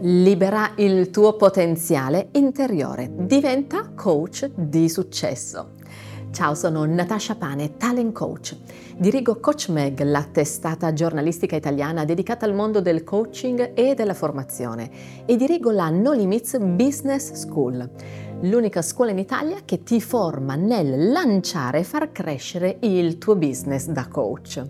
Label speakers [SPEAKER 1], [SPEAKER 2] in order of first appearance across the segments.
[SPEAKER 1] Libera il tuo potenziale interiore, diventa coach di successo. Ciao, sono Natasha Pane, talent coach. Dirigo Coach Meg, la testata giornalistica italiana dedicata al mondo del coaching e della formazione e dirigo la No Limits Business School, l'unica scuola in Italia che ti forma nel lanciare e far crescere il tuo business da coach.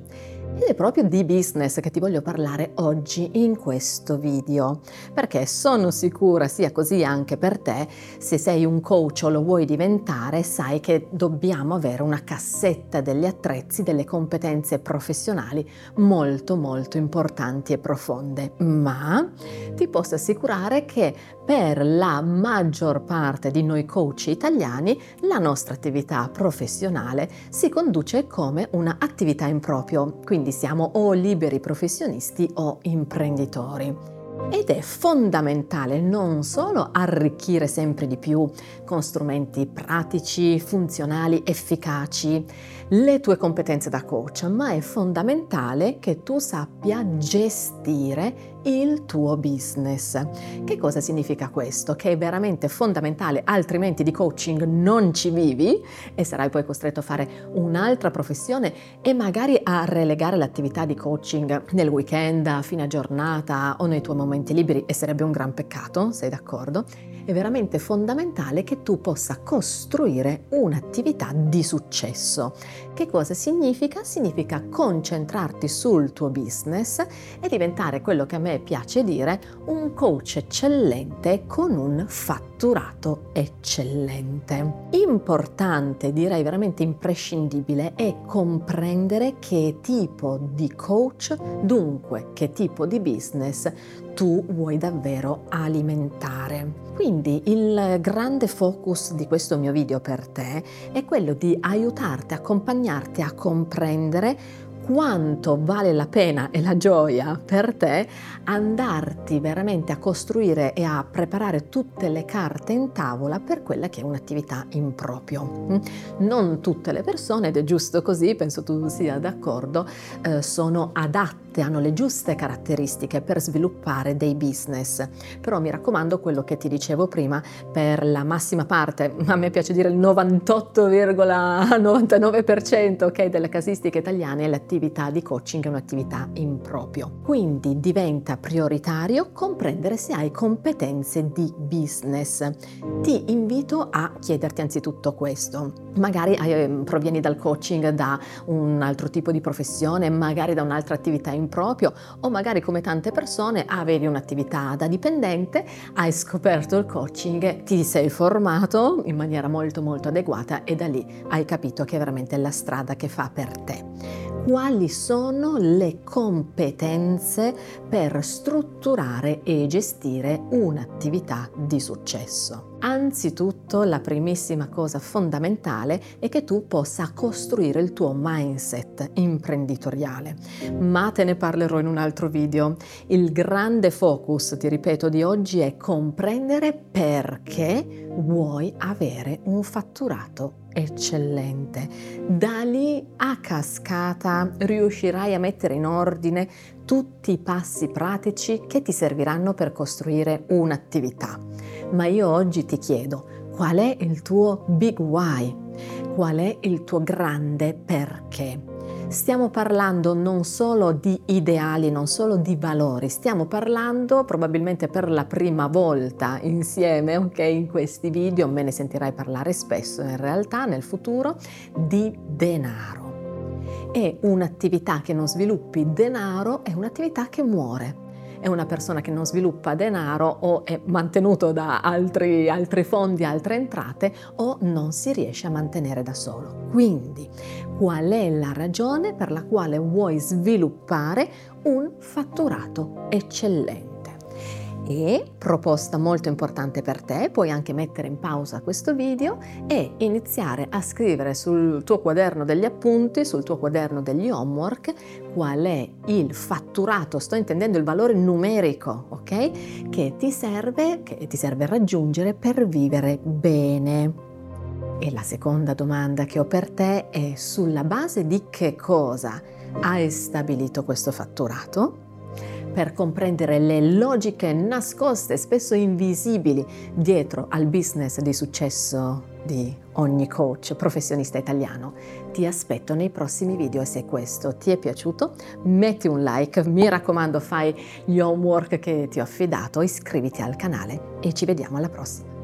[SPEAKER 1] Ed è proprio di business che ti voglio parlare oggi in questo video, perché sono sicura sia così anche per te, se sei un coach o lo vuoi diventare, sai che dobbiamo avere una cassetta degli attrezzi, delle competenze professionali molto molto importanti e profonde. Ma ti posso assicurare che per la maggior parte di noi coach italiani la nostra attività professionale si conduce come un'attività in proprio, quindi siamo o liberi professionisti o imprenditori. Ed è fondamentale non solo arricchire sempre di più con strumenti pratici, funzionali, efficaci le tue competenze da coach, ma è fondamentale che tu sappia gestire il tuo business. Che cosa significa questo? Che è veramente fondamentale, altrimenti di coaching non ci vivi e sarai poi costretto a fare un'altra professione e magari a relegare l'attività di coaching nel weekend, a fine giornata o nei tuoi momenti liberi e sarebbe un gran peccato, sei d'accordo? È veramente fondamentale che tu possa costruire un'attività di successo. Che cosa significa? Significa concentrarti sul tuo business e diventare quello che a me piace dire un coach eccellente con un fatturato eccellente. Importante, direi veramente imprescindibile, è comprendere che tipo di coach, dunque che tipo di business tu vuoi davvero alimentare. Quindi il grande focus di questo mio video per te è quello di aiutarti, accompagnarti a comprendere quanto vale la pena e la gioia per te andarti veramente a costruire e a preparare tutte le carte in tavola per quella che è un'attività in proprio. Non tutte le persone, ed è giusto così, penso tu sia d'accordo, eh, sono adatte, hanno le giuste caratteristiche per sviluppare dei business. Però mi raccomando quello che ti dicevo prima, per la massima parte, a me piace dire il 98,99% okay, delle casistiche italiane, l'attività l'attività di coaching è un'attività in proprio. Quindi diventa prioritario comprendere se hai competenze di business. Ti invito a chiederti anzitutto questo. Magari ehm, provieni dal coaching da un altro tipo di professione, magari da un'altra attività in proprio o magari come tante persone avevi un'attività da dipendente, hai scoperto il coaching, ti sei formato in maniera molto molto adeguata e da lì hai capito che è veramente la strada che fa per te quali sono le competenze per strutturare e gestire un'attività di successo. Anzitutto la primissima cosa fondamentale è che tu possa costruire il tuo mindset imprenditoriale, ma te ne parlerò in un altro video. Il grande focus, ti ripeto, di oggi è comprendere perché vuoi avere un fatturato eccellente. Da lì a cascata riuscirai a mettere in ordine tutti i passi pratici che ti serviranno per costruire un'attività. Ma io oggi ti chiedo, qual è il tuo big why? Qual è il tuo grande perché? stiamo parlando non solo di ideali, non solo di valori, stiamo parlando probabilmente per la prima volta insieme, ok, in questi video, me ne sentirai parlare spesso in realtà nel futuro, di denaro. E un'attività che non sviluppi denaro è un'attività che muore è una persona che non sviluppa denaro o è mantenuto da altri, altri fondi, altre entrate o non si riesce a mantenere da solo. Quindi, qual è la ragione per la quale vuoi sviluppare un fatturato eccellente? E, proposta molto importante per te, puoi anche mettere in pausa questo video e iniziare a scrivere sul tuo quaderno degli appunti, sul tuo quaderno degli homework, qual è il fatturato, sto intendendo il valore numerico, ok? Che ti serve, che ti serve raggiungere per vivere bene. E la seconda domanda che ho per te è sulla base di che cosa hai stabilito questo fatturato? Per comprendere le logiche nascoste, spesso invisibili, dietro al business di successo di ogni coach professionista italiano. Ti aspetto nei prossimi video e se questo ti è piaciuto metti un like, mi raccomando fai gli homework che ti ho affidato, iscriviti al canale e ci vediamo alla prossima.